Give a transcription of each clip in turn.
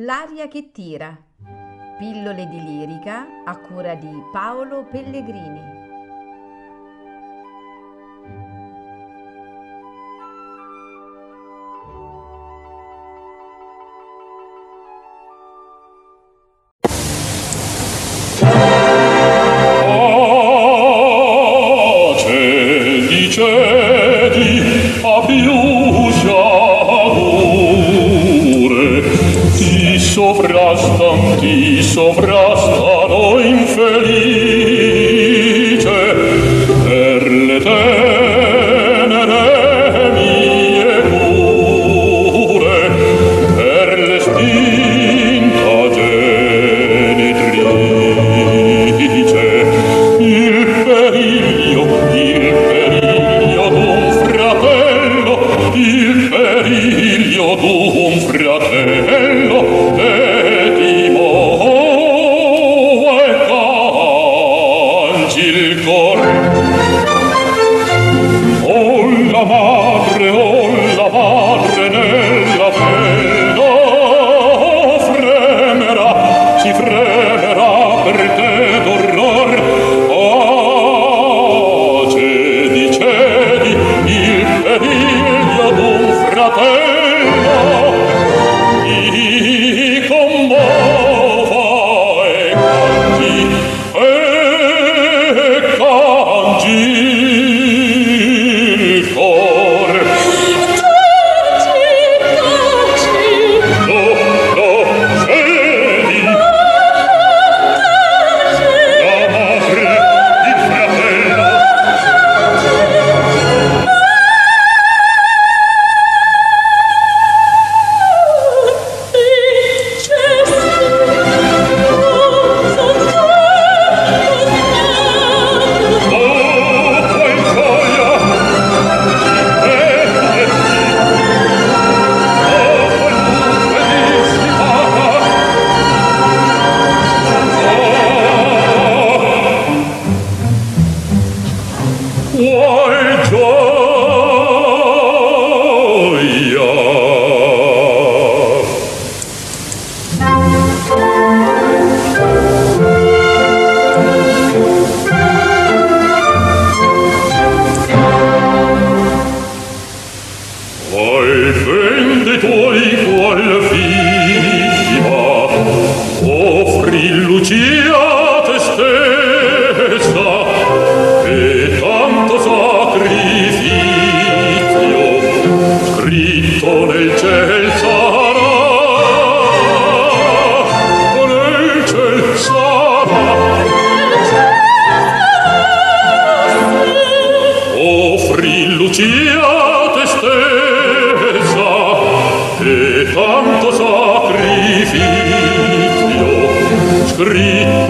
L'aria che tira. Pillole di lirica a cura di Paolo Pellegrini. cedi a sovrastan, ti sovrastano infelice per le tenere mie cure per le spinta genitrice. Il periglio il periglio d'un fratello il periglio d'un il cor. Jesus. illucia te stessa e tanto sacrificio scritto nel cielo. Scritto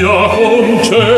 mia concetti